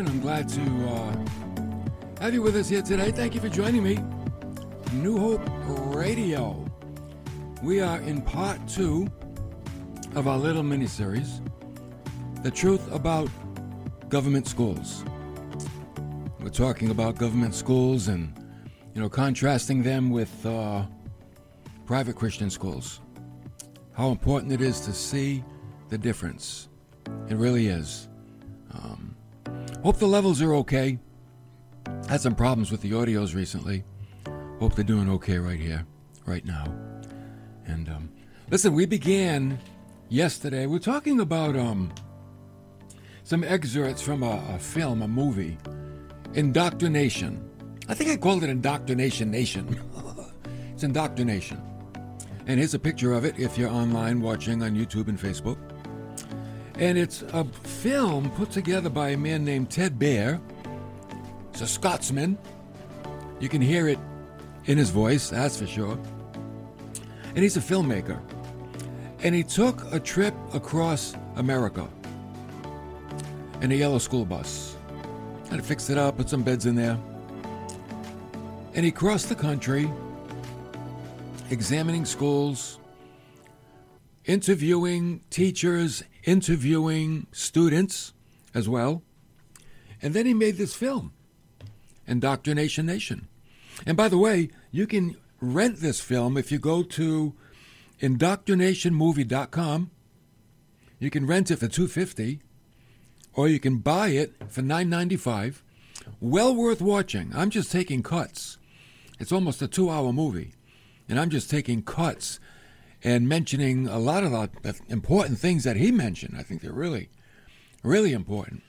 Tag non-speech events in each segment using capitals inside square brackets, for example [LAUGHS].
and I'm glad to uh, have you with us here today. Thank you for joining me. New Hope Radio. We are in part two of our little mini series, The Truth About Government Schools. We're talking about government schools and, you know, contrasting them with uh, private Christian schools. How important it is to see the difference. It really is. Um, hope the levels are okay. Had some problems with the audios recently. Hope they're doing okay right here, right now. And um, listen, we began yesterday. We're talking about um, some excerpts from a, a film, a movie, Indoctrination. I think I called it Indoctrination Nation. [LAUGHS] it's Indoctrination. And here's a picture of it if you're online watching on YouTube and Facebook. And it's a film put together by a man named Ted Bear. He's a Scotsman. You can hear it in his voice, that's for sure. And he's a filmmaker. And he took a trip across America in a yellow school bus. Had to fix it up, put some beds in there. And he crossed the country, examining schools, interviewing teachers, interviewing students as well. And then he made this film, Indoctrination Nation. And by the way, you can rent this film if you go to indoctrinationmovie.com. You can rent it for 250 or you can buy it for 9.95. Well worth watching. I'm just taking cuts. It's almost a 2-hour movie, and I'm just taking cuts and mentioning a lot of the important things that he mentioned. I think they're really, really important.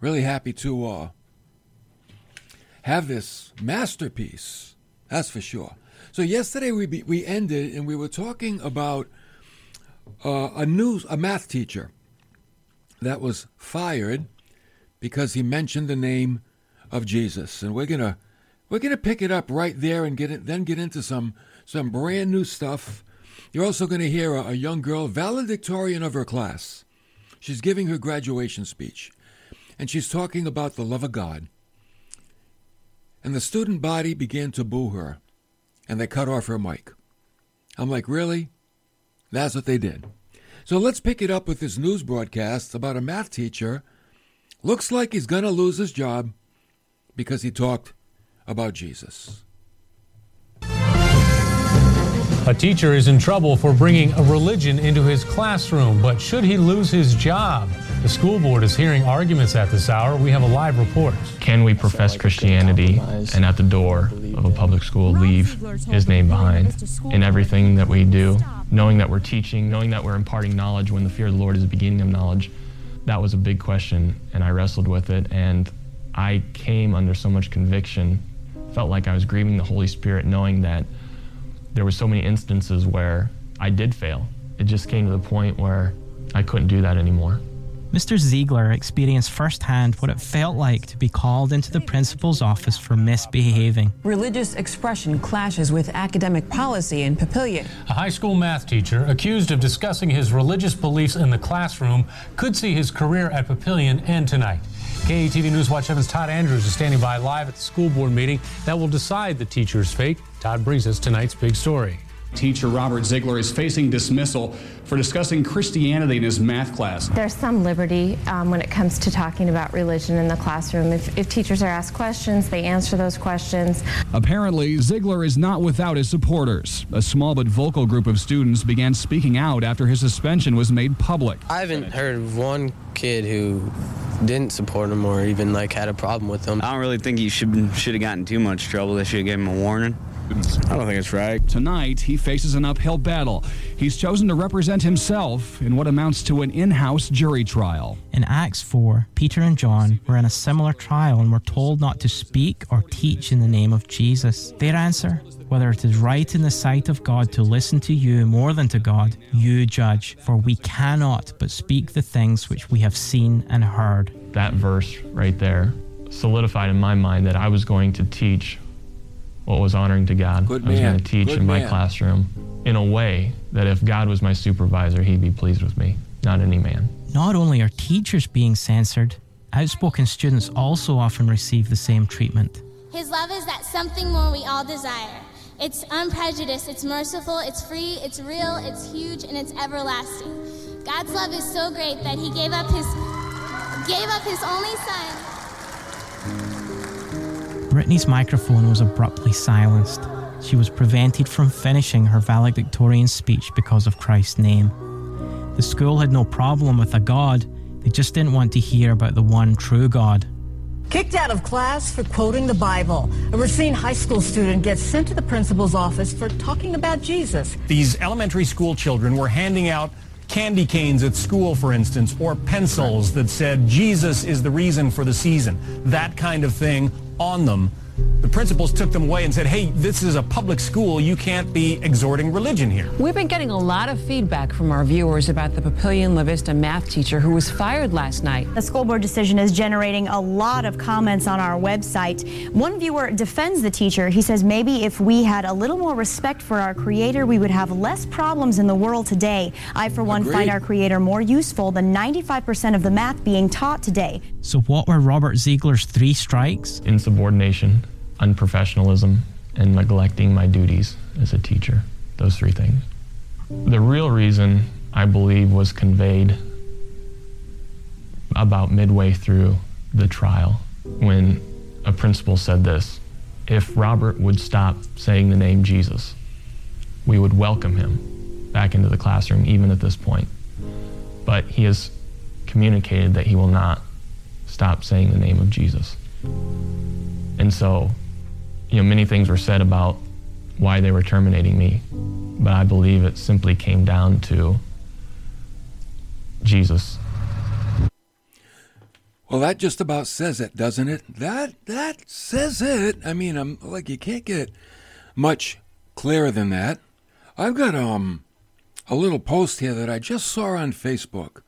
Really happy to uh, have this masterpiece. That's for sure. So yesterday we be, we ended and we were talking about uh, a news a math teacher that was fired because he mentioned the name of Jesus, and we're gonna we're gonna pick it up right there and get it, then get into some some brand new stuff. You're also going to hear a, young girl, valedictorian of her class. She's giving her graduation speech, and she's talking about the love of God. And the student body began to boo her, and they cut off her mic. I'm like, really? That's what they did. So let's pick it up with this news broadcast about a math teacher. Looks like he's going to lose his job because he talked about Jesus. A teacher is in trouble for bringing a religion into his classroom, but should he lose his job? The school board is hearing arguments at this hour. We have a live report. Can we profess Christianity and at the door of a public school leave his name behind in everything that we do, knowing that we're teaching, knowing that we're imparting knowledge when the fear of the Lord is the beginning of knowledge? That was a big question, and I wrestled with it, and I came under so much conviction, felt like I was grieving the Holy Spirit, knowing that there were so many instances where I did fail. It just came to the point where I couldn't do that anymore. Mr. Ziegler experienced firsthand what it felt like to be called into the principal's office for misbehaving. Religious expression clashes with academic policy in Papillion. A high school math teacher accused of discussing his religious beliefs in the classroom could see his career at Papillion end tonight. KETV News Watch 7's Todd Andrews is standing by live at the school board meeting that will decide the teacher's fate. Todd brings us tonight's big story. Teacher Robert Ziegler is facing dismissal for discussing Christianity in his math class. There's some liberty um, when it comes to talking about religion in the classroom. If, if teachers are asked questions, they answer those questions. Apparently, Ziegler is not without his supporters. A small but vocal group of students began speaking out after his suspension was made public. I haven't heard of one kid who didn't support him or even like had a problem with him. I don't really think he should should have gotten too much trouble. They should have given him a warning. I don't think it's right. Tonight, he faces an uphill battle. He's chosen to represent himself in what amounts to an in house jury trial. In Acts 4, Peter and John were in a similar trial and were told not to speak or teach in the name of Jesus. Their answer? Whether it is right in the sight of God to listen to you more than to God, you judge. For we cannot but speak the things which we have seen and heard. That verse right there solidified in my mind that I was going to teach what was honoring to God. Good I was going to teach Good in my man. classroom in a way that if God was my supervisor, he'd be pleased with me, not any man. Not only are teachers being censored, Outspoken students also often receive the same treatment. His love is that something more we all desire. It's unprejudiced, it's merciful, it's free, it's real, it's huge, and it's everlasting. God's love is so great that he gave up his gave up his only son. Brittany's microphone was abruptly silenced. She was prevented from finishing her valedictorian speech because of Christ's name. The school had no problem with a God, they just didn't want to hear about the one true God. Kicked out of class for quoting the Bible. A Racine High School student gets sent to the principal's office for talking about Jesus. These elementary school children were handing out candy canes at school, for instance, or pencils that said, Jesus is the reason for the season. That kind of thing on them the principals took them away and said, hey, this is a public school. You can't be exhorting religion here. We've been getting a lot of feedback from our viewers about the Papillion La Vista math teacher who was fired last night. The school board decision is generating a lot of comments on our website. One viewer defends the teacher. He says maybe if we had a little more respect for our creator, we would have less problems in the world today. I, for one, Agreed. find our creator more useful than 95% of the math being taught today. So, what were Robert Ziegler's three strikes? Insubordination unprofessionalism, and neglecting my duties as a teacher. Those three things. The real reason I believe was conveyed about midway through the trial when a principal said this if Robert would stop saying the name Jesus, we would welcome him back into the classroom, even at this point. But he has communicated that he will not stop saying the name of Jesus. And so you know, many things were said about why they were terminating me, but I believe it simply came down to Jesus. Well, that just about says it, doesn't it? That that says it. I mean, I'm like you can't get much clearer than that. I've got um a little post here that I just saw on Facebook,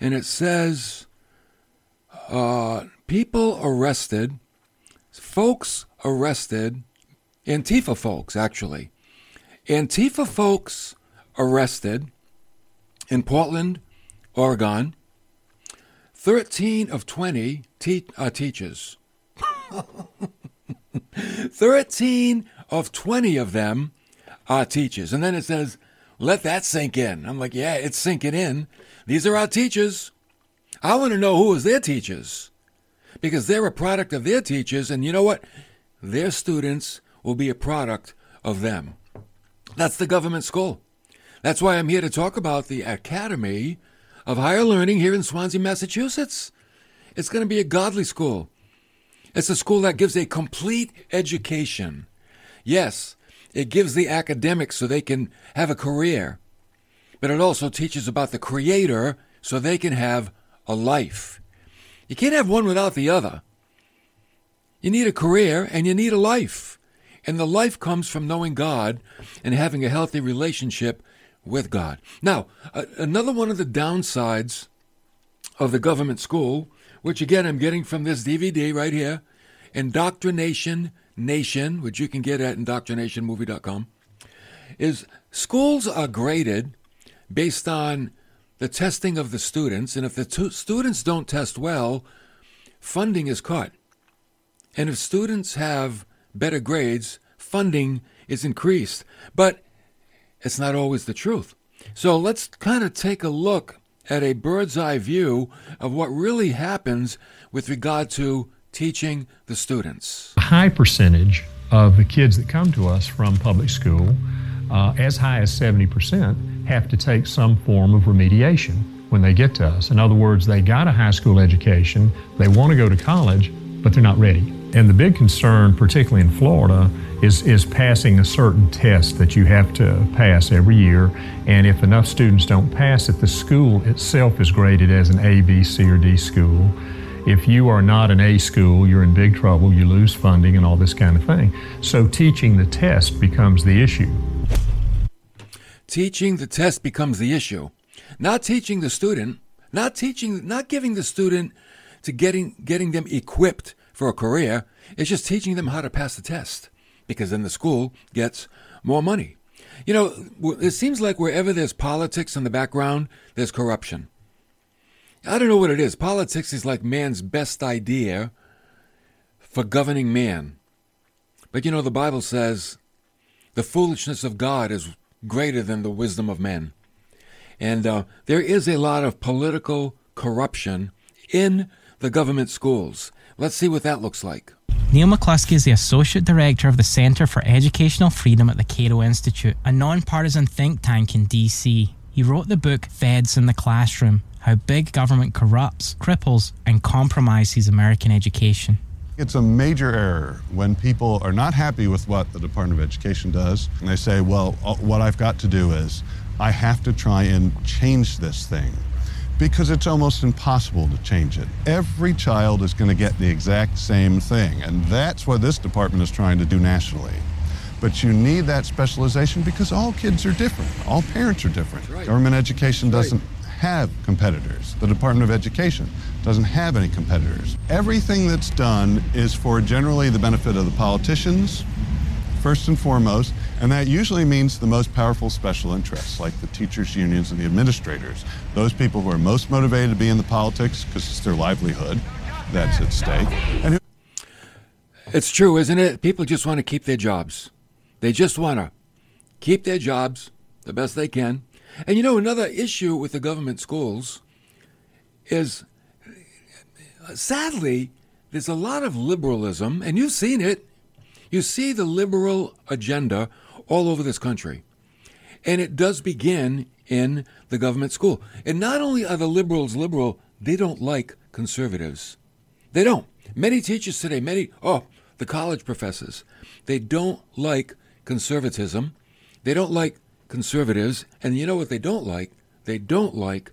and it says, uh, "People arrested, folks arrested, Antifa folks actually, Antifa folks arrested in Portland, Oregon. 13 of 20 te- uh, teachers. [LAUGHS] 13 of 20 of them are teachers. And then it says, let that sink in. I'm like, yeah, it's sinking in. These are our teachers. I want to know who is their teachers because they're a product of their teachers. And you know what? Their students will be a product of them. That's the government school. That's why I'm here to talk about the Academy of Higher Learning here in Swansea, Massachusetts. It's going to be a godly school. It's a school that gives a complete education. Yes, it gives the academics so they can have a career, but it also teaches about the Creator so they can have a life. You can't have one without the other. You need a career and you need a life. And the life comes from knowing God and having a healthy relationship with God. Now, another one of the downsides of the government school, which again I'm getting from this DVD right here, Indoctrination Nation, which you can get at indoctrinationmovie.com, is schools are graded based on the testing of the students, and if the t- students don't test well, funding is cut. And if students have better grades, funding is increased. But it's not always the truth. So let's kind of take a look at a bird's eye view of what really happens with regard to teaching the students. A high percentage of the kids that come to us from public school, uh, as high as 70%, have to take some form of remediation when they get to us. In other words, they got a high school education, they want to go to college, but they're not ready. And the big concern, particularly in Florida, is, is passing a certain test that you have to pass every year. And if enough students don't pass it, the school itself is graded as an A, B, C, or D school. If you are not an A school, you're in big trouble, you lose funding, and all this kind of thing. So teaching the test becomes the issue. Teaching the test becomes the issue. Not teaching the student, not teaching, not giving the student to getting, getting them equipped for a career. It's just teaching them how to pass the test because then the school gets more money. You know, it seems like wherever there's politics in the background, there's corruption. I don't know what it is. Politics is like man's best idea for governing man. But you know, the Bible says the foolishness of God is greater than the wisdom of men. And uh, there is a lot of political corruption in the government schools. Let's see what that looks like. Neal McCluskey is the Associate Director of the Center for Educational Freedom at the Cato Institute, a nonpartisan think tank in DC. He wrote the book Feds in the Classroom How Big Government Corrupts, Cripples, and Compromises American Education. It's a major error when people are not happy with what the Department of Education does, and they say, well, uh, what I've got to do is I have to try and change this thing because it's almost impossible to change it. Every child is going to get the exact same thing, and that's what this department is trying to do nationally. But you need that specialization because all kids are different, all parents are different. Right. Government education doesn't have competitors. The Department of Education doesn't have any competitors. Everything that's done is for generally the benefit of the politicians, first and foremost, and that usually means the most powerful special interests, like the teachers' unions and the administrators. Those people who are most motivated to be in the politics because it's their livelihood that's at stake. And who- it's true, isn't it? People just want to keep their jobs. They just want to keep their jobs the best they can. And you know, another issue with the government schools is sadly, there's a lot of liberalism, and you've seen it. You see the liberal agenda all over this country. And it does begin in the government school. And not only are the liberals liberal, they don't like conservatives. They don't. Many teachers today, many, oh, the college professors, they don't like conservatism. They don't like conservatives. And you know what they don't like? They don't like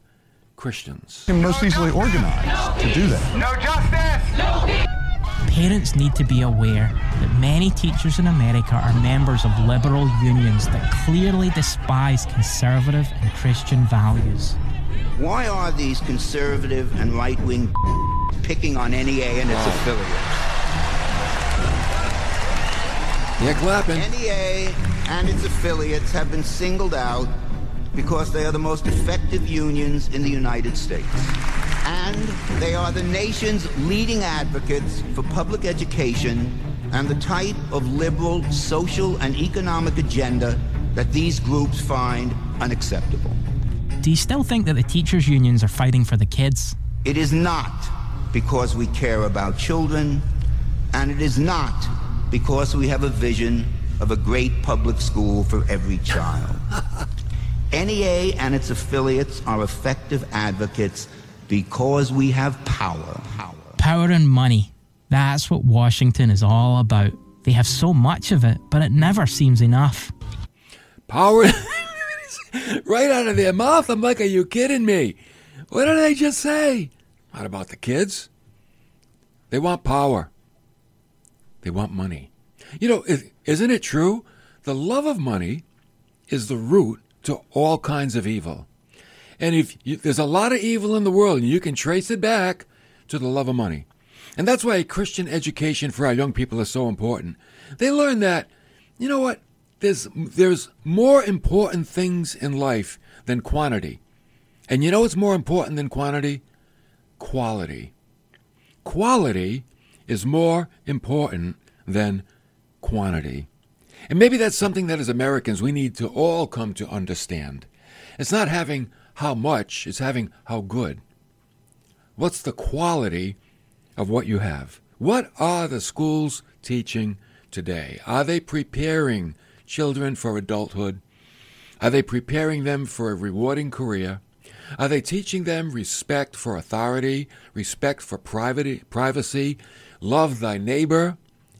Christians. Most easily organized to do that. No justice! No Parents need to be aware that many teachers in America are members of liberal unions that clearly despise conservative and Christian values. Why are these conservative and right wing picking on NEA and its affiliates? Yeah, clapping. NEA and its affiliates have been singled out because they are the most effective unions in the United States. And they are the nation's leading advocates for public education and the type of liberal social and economic agenda that these groups find unacceptable. Do you still think that the teachers' unions are fighting for the kids? It is not because we care about children, and it is not because we have a vision of a great public school for every child. [LAUGHS] NEA and its affiliates are effective advocates because we have power. Power, power and money. That's what Washington is all about. They have so much of it, but it never seems enough. Power [LAUGHS] right out of their mouth. I'm like, are you kidding me? What did they just say? Not about the kids. They want power. They want money. You know, isn't it true? The love of money is the root to all kinds of evil. And if you, there's a lot of evil in the world, and you can trace it back to the love of money. And that's why Christian education for our young people is so important. They learn that, you know what, there's, there's more important things in life than quantity. And you know what's more important than quantity? Quality. Quality is more important than quantity. And maybe that's something that as Americans we need to all come to understand. It's not having how much, it's having how good. What's the quality of what you have? What are the schools teaching today? Are they preparing children for adulthood? Are they preparing them for a rewarding career? Are they teaching them respect for authority, respect for privacy, love thy neighbor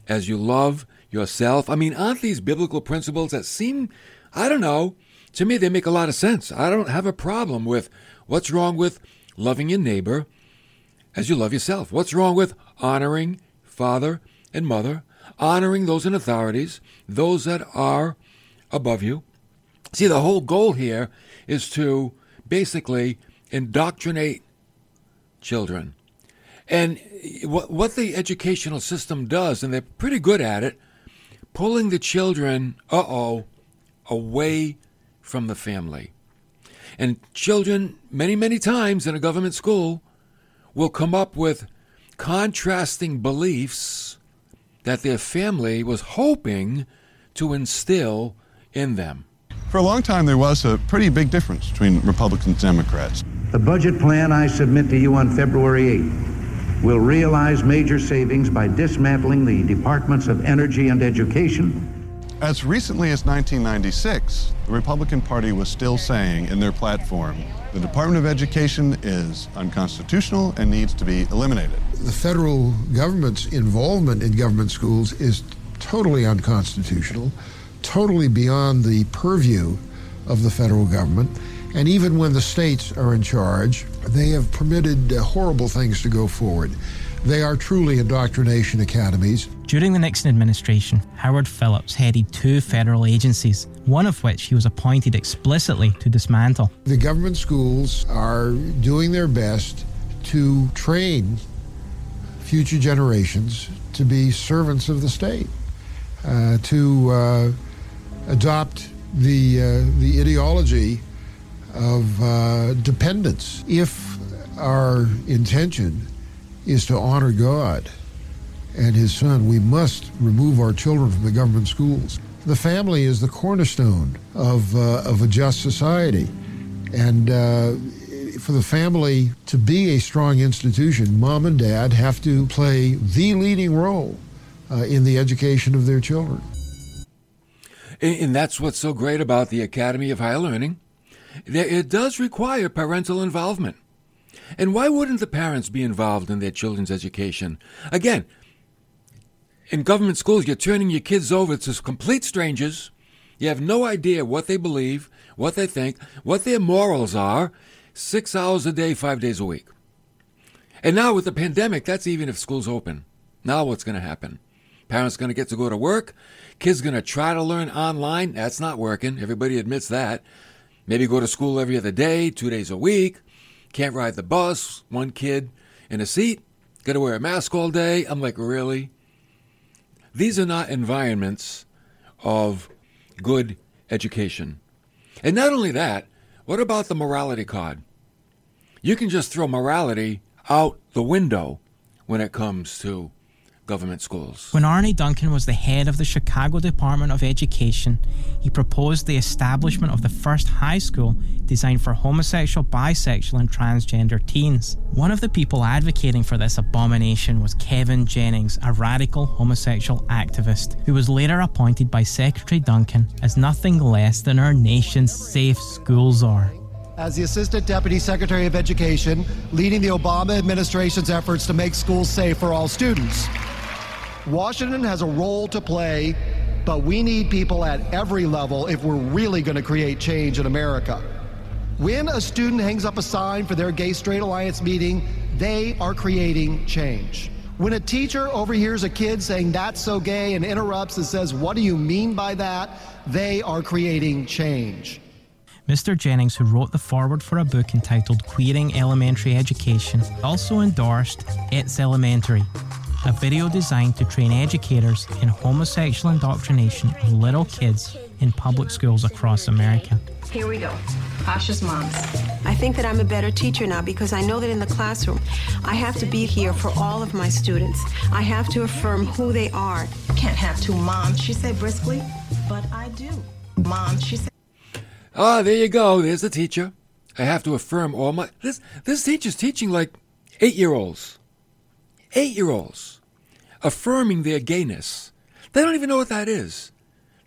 as you love yourself. I mean, aren't these biblical principles that seem, I don't know, to me they make a lot of sense. I don't have a problem with what's wrong with loving your neighbor as you love yourself. What's wrong with honoring father and mother, honoring those in authorities, those that are above you? See, the whole goal here is to basically indoctrinate children. And what, what the educational system does, and they're pretty good at it, pulling the children, uh oh, away from the family. And children, many, many times in a government school, will come up with contrasting beliefs that their family was hoping to instill in them. For a long time, there was a pretty big difference between Republicans and Democrats. The budget plan I submit to you on February 8th will realize major savings by dismantling the Departments of Energy and Education. As recently as 1996, the Republican Party was still saying in their platform the Department of Education is unconstitutional and needs to be eliminated. The federal government's involvement in government schools is totally unconstitutional, totally beyond the purview of the federal government. And even when the states are in charge, they have permitted horrible things to go forward. They are truly indoctrination academies. During the Nixon administration, Howard Phillips headed two federal agencies, one of which he was appointed explicitly to dismantle. The government schools are doing their best to train future generations to be servants of the state, uh, to uh, adopt the, uh, the ideology of uh, dependence. If our intention is to honor God and His Son, we must remove our children from the government schools. The family is the cornerstone of, uh, of a just society. And uh, for the family to be a strong institution, mom and dad have to play the leading role uh, in the education of their children. And that's what's so great about the Academy of Higher Learning. It does require parental involvement. And why wouldn't the parents be involved in their children's education? Again, in government schools, you're turning your kids over to complete strangers. You have no idea what they believe, what they think, what their morals are, six hours a day, five days a week. And now with the pandemic, that's even if school's open. Now what's going to happen? Parents going to get to go to work. Kids going to try to learn online. That's not working. Everybody admits that. Maybe go to school every other day, two days a week. Can't ride the bus. One kid in a seat. Got to wear a mask all day. I'm like, really? These are not environments of good education. And not only that, what about the morality card? You can just throw morality out the window when it comes to government schools. When Arne Duncan was the head of the Chicago Department of Education, he proposed the establishment of the first high school designed for homosexual, bisexual, and transgender teens. One of the people advocating for this abomination was Kevin Jennings, a radical homosexual activist, who was later appointed by Secretary Duncan as nothing less than our nation's safe school czar as the Assistant Deputy Secretary of Education, leading the Obama administration's efforts to make schools safe for all students. Washington has a role to play, but we need people at every level if we're really going to create change in America. When a student hangs up a sign for their Gay Straight Alliance meeting, they are creating change. When a teacher overhears a kid saying that's so gay and interrupts and says, What do you mean by that? they are creating change. Mr. Jennings, who wrote the foreword for a book entitled Queering Elementary Education, also endorsed It's Elementary, a video designed to train educators in homosexual indoctrination of little kids in public schools across America. Here we go. Asha's moms. I think that I'm a better teacher now because I know that in the classroom, I have to be here for all of my students. I have to affirm who they are. Can't have two moms, she said briskly, but I do. Mom, she said. Ah, there you go. There's the teacher. I have to affirm all my. This this teacher's teaching like eight year olds. Eight year olds affirming their gayness. They don't even know what that is.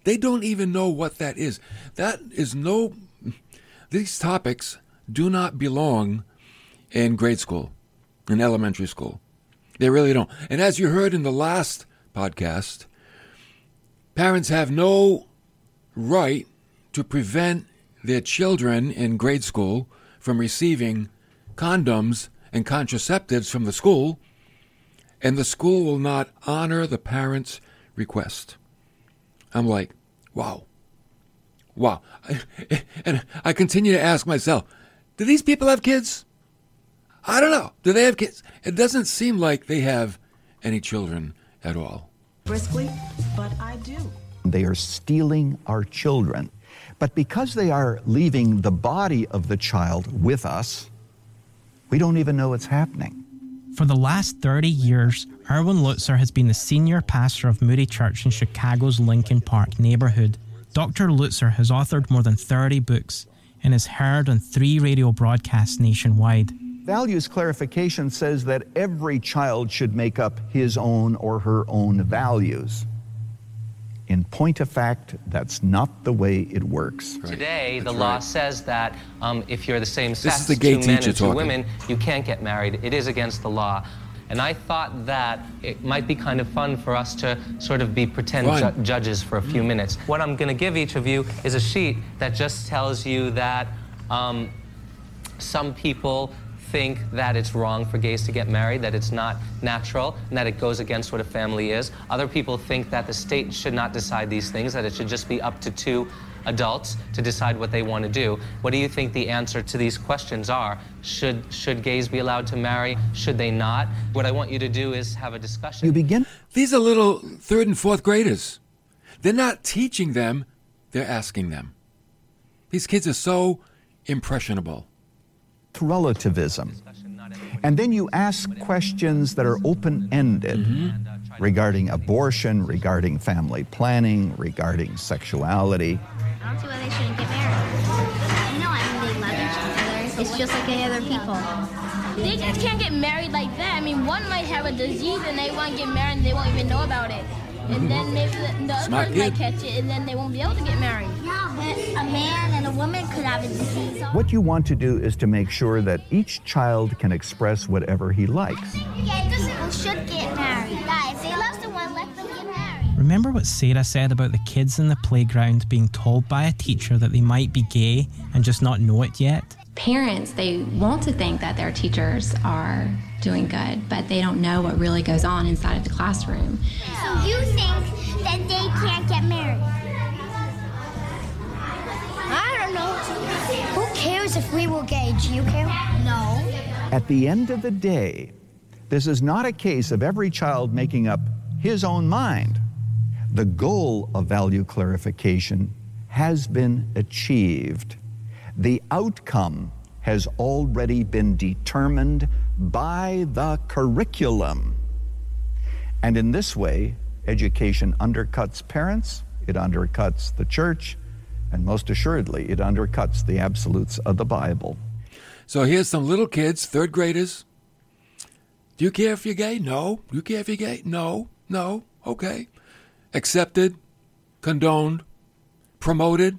They don't even know what that is. That is no. These topics do not belong in grade school, in elementary school. They really don't. And as you heard in the last podcast, parents have no right to prevent their children in grade school from receiving condoms and contraceptives from the school and the school will not honor the parent's request. I'm like, wow. Wow. [LAUGHS] And I continue to ask myself, do these people have kids? I don't know. Do they have kids? It doesn't seem like they have any children at all. Briskly, but I do. They are stealing our children. But because they are leaving the body of the child with us, we don't even know it's happening. For the last 30 years, Erwin Lutzer has been the senior pastor of Moody Church in Chicago's Lincoln Park neighborhood. Dr. Lutzer has authored more than 30 books and is heard on three radio broadcasts nationwide. Values clarification says that every child should make up his own or her own values. In point of fact, that's not the way it works. Today, the law says that um, if you're the same sex, is the gay two men teacher and two talking. women, you can't get married. It is against the law. And I thought that it might be kind of fun for us to sort of be pretend ju- judges for a few minutes. What I'm going to give each of you is a sheet that just tells you that um, some people think that it's wrong for gays to get married, that it's not natural, and that it goes against what a family is. Other people think that the state should not decide these things, that it should just be up to two adults to decide what they want to do. What do you think the answer to these questions are? Should should gays be allowed to marry? Should they not? What I want you to do is have a discussion. You begin These are little third and fourth graders. They're not teaching them, they're asking them. These kids are so impressionable. Relativism. And then you ask questions that are open ended regarding abortion, regarding family planning, regarding sexuality. I don't see why they shouldn't get married. You know, I mean, they love each other. It's just like any other people. They just can't get married like that. I mean, one might have a disease and they get married and they won't even know about it. And then maybe the, the other Smart person might catch it and then they won't be able to get married. Yeah, but a man and a woman could have a disease. What you want to do is to make sure that each child can express whatever he likes. Yeah, this people should get married. Yeah, if they love someone, let them get married. Remember what Sarah said about the kids in the playground being told by a teacher that they might be gay and just not know it yet? parents they want to think that their teachers are doing good but they don't know what really goes on inside of the classroom So you think that they can't get married? I don't know. Who cares if we were gay? Do you care? No. At the end of the day, this is not a case of every child making up his own mind. The goal of value clarification has been achieved. The outcome has already been determined by the curriculum. And in this way, education undercuts parents, it undercuts the church, and most assuredly, it undercuts the absolutes of the Bible. So here's some little kids, third graders. Do you care if you're gay? No. Do you care if you're gay? No. No. Okay. Accepted, condoned, promoted.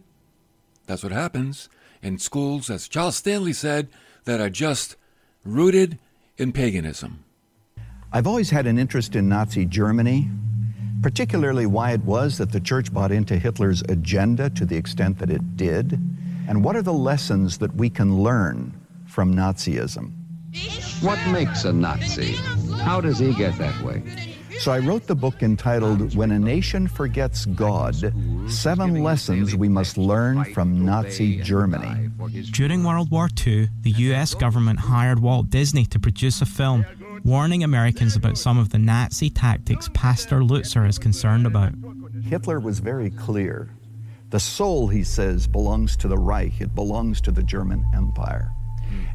That's what happens in schools, as Charles Stanley said, that are just rooted in paganism. I've always had an interest in Nazi Germany, particularly why it was that the church bought into Hitler's agenda to the extent that it did, and what are the lessons that we can learn from Nazism. What makes a Nazi? How does he get that way? So I wrote the book entitled When a Nation Forgets God Seven Lessons We Must Learn from Nazi Germany. During World War II, the US government hired Walt Disney to produce a film warning Americans about some of the Nazi tactics Pastor Lutzer is concerned about. Hitler was very clear. The soul, he says, belongs to the Reich, it belongs to the German Empire.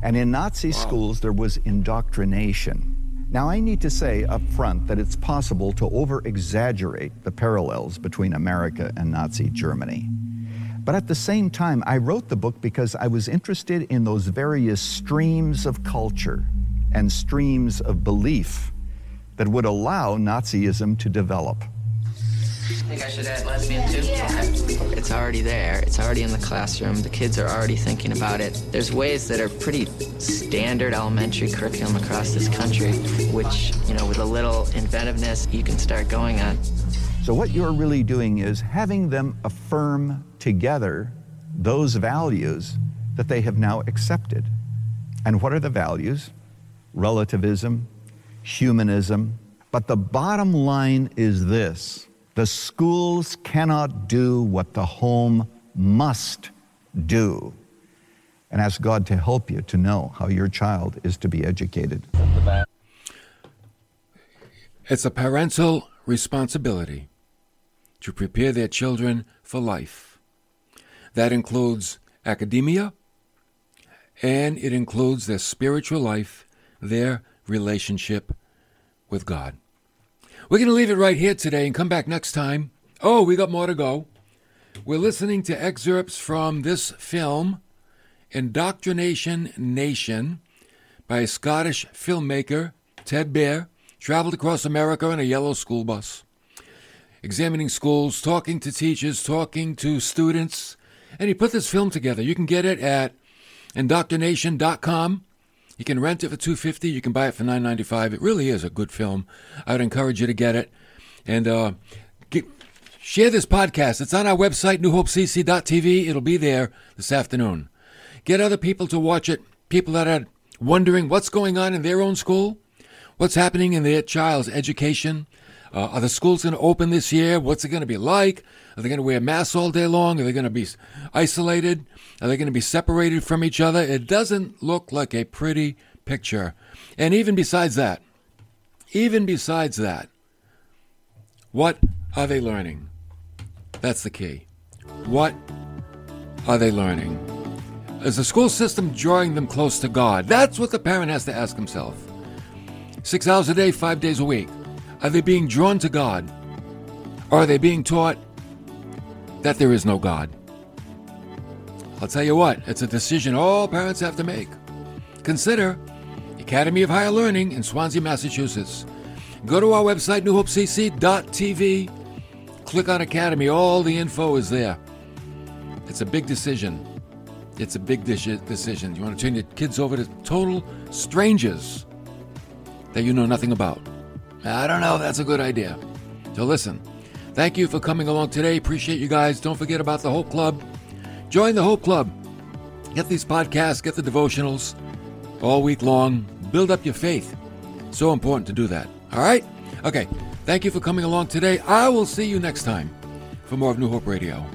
And in Nazi schools, there was indoctrination. Now, I need to say up front that it's possible to over exaggerate the parallels between America and Nazi Germany. But at the same time, I wrote the book because I was interested in those various streams of culture and streams of belief that would allow Nazism to develop. Think I should add lesbian too? Okay. It's already there. It's already in the classroom. The kids are already thinking about it. There's ways that are pretty standard elementary curriculum across this country, which, you know, with a little inventiveness, you can start going on. So, what you're really doing is having them affirm together those values that they have now accepted. And what are the values? Relativism, humanism. But the bottom line is this the schools cannot do what the home must do. And ask God to help you to know how your child is to be educated. It's a parental responsibility to prepare their children for life. That includes academia, and it includes their spiritual life, their relationship with God. We're going to leave it right here today and come back next time. Oh, we got more to go. We're listening to excerpts from this film, Indoctrination Nation, by Scottish filmmaker, Ted Bear, traveled across America in a yellow school bus, examining schools, talking to teachers, talking to students, and he put this film together. You can get it at indoctrination.com. You can rent it for 250 You can buy it for 9.95 It really is a good film. I would encourage you to get it. And uh, get, share this podcast. It's on our website, newhopecc.tv. It'll be there this afternoon. Get other people to watch it, people that are wondering what's going on in their own school, what's happening in their child's education. Uh, are the schools going to open this year? What's it going to be like? Are they going to wear masks all day long? Are they going to be isolated? Are they going to be separated from each other? It doesn't look like a pretty picture. And even besides that, even besides that, what are they learning? That's the key. What are they learning? Is the school system drawing them close to God? That's what the parent has to ask himself. Six hours a day, five days a week. Are they being drawn to God? Or are they being taught that there is no God? I'll tell you what, it's a decision all parents have to make. Consider Academy of Higher Learning in Swansea, Massachusetts. Go to our website, newhopecc.tv, click on Academy, all the info is there. It's a big decision. It's a big decision. You want to turn your kids over to total strangers that you know nothing about. I don't know if that's a good idea. So listen, thank you for coming along today. Appreciate you guys. Don't forget about the Hope Club. Join the Hope Club. Get these podcasts, get the devotionals all week long. Build up your faith. So important to do that. All right? Okay. Thank you for coming along today. I will see you next time for more of New Hope Radio.